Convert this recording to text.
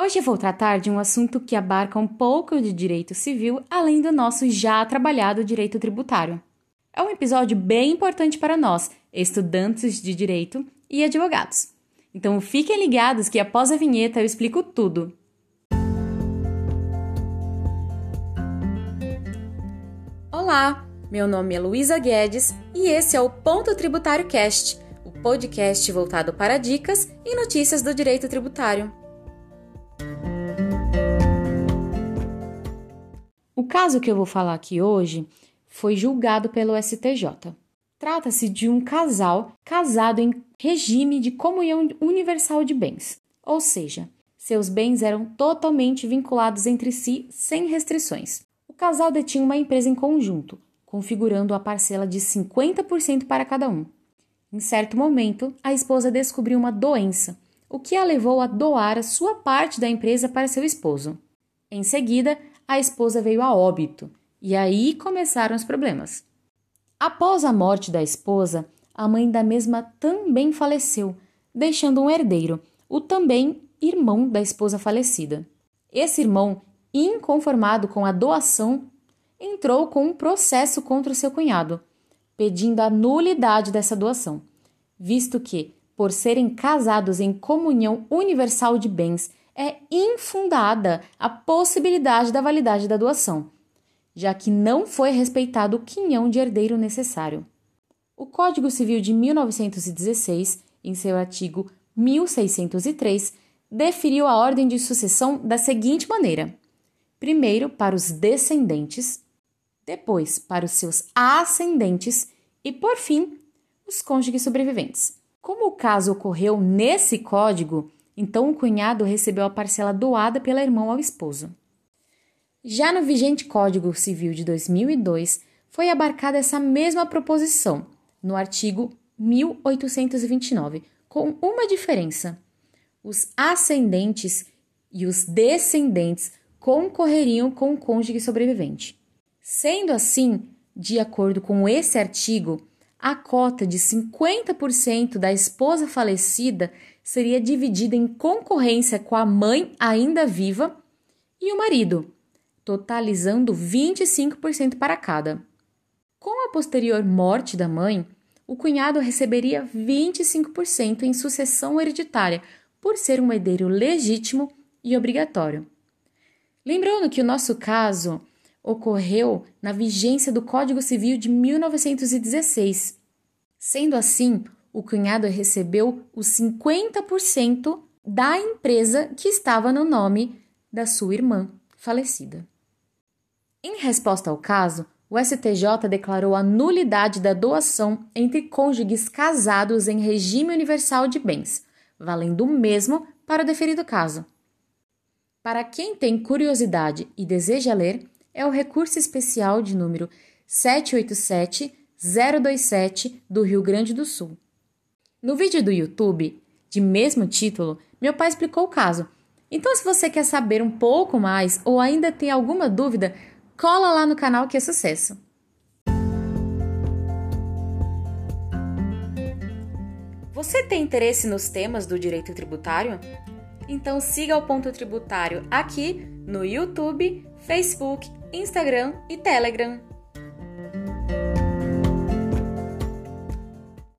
Hoje vou tratar de um assunto que abarca um pouco de direito civil, além do nosso já trabalhado direito tributário. É um episódio bem importante para nós, estudantes de direito e advogados. Então fiquem ligados que após a vinheta eu explico tudo. Olá, meu nome é Luísa Guedes e esse é o Ponto Tributário Cast, o podcast voltado para dicas e notícias do direito tributário. O caso que eu vou falar aqui hoje foi julgado pelo STJ. Trata-se de um casal casado em regime de comunhão universal de bens, ou seja, seus bens eram totalmente vinculados entre si sem restrições. O casal detinha uma empresa em conjunto, configurando a parcela de 50% para cada um. Em certo momento, a esposa descobriu uma doença, o que a levou a doar a sua parte da empresa para seu esposo. Em seguida, a esposa veio a óbito e aí começaram os problemas. Após a morte da esposa, a mãe da mesma também faleceu, deixando um herdeiro, o também irmão da esposa falecida. Esse irmão, inconformado com a doação, entrou com um processo contra o seu cunhado, pedindo a nulidade dessa doação, visto que, por serem casados em comunhão universal de bens é infundada a possibilidade da validade da doação, já que não foi respeitado o quinhão de herdeiro necessário. O Código Civil de 1916, em seu artigo 1603, definiu a ordem de sucessão da seguinte maneira: primeiro para os descendentes, depois para os seus ascendentes e, por fim, os cônjuges sobreviventes. Como o caso ocorreu nesse código, então o cunhado recebeu a parcela doada pela irmã ao esposo. Já no vigente Código Civil de 2002, foi abarcada essa mesma proposição, no artigo 1829, com uma diferença. Os ascendentes e os descendentes concorreriam com o cônjuge sobrevivente. Sendo assim, de acordo com esse artigo, a cota de 50% da esposa falecida seria dividida em concorrência com a mãe ainda viva e o marido, totalizando 25% para cada. Com a posterior morte da mãe, o cunhado receberia 25% em sucessão hereditária, por ser um herdeiro legítimo e obrigatório. Lembrando que o nosso caso ocorreu na vigência do Código Civil de 1916. Sendo assim, o cunhado recebeu os 50% da empresa que estava no nome da sua irmã falecida. Em resposta ao caso, o STJ declarou a nulidade da doação entre cônjuges casados em regime universal de bens, valendo o mesmo para o deferido caso. Para quem tem curiosidade e deseja ler, é o recurso especial de número 787-027 do Rio Grande do Sul. No vídeo do YouTube, de mesmo título, meu pai explicou o caso. Então, se você quer saber um pouco mais ou ainda tem alguma dúvida, cola lá no canal que é sucesso. Você tem interesse nos temas do direito tributário? Então siga o Ponto Tributário aqui no YouTube, Facebook, Instagram e Telegram.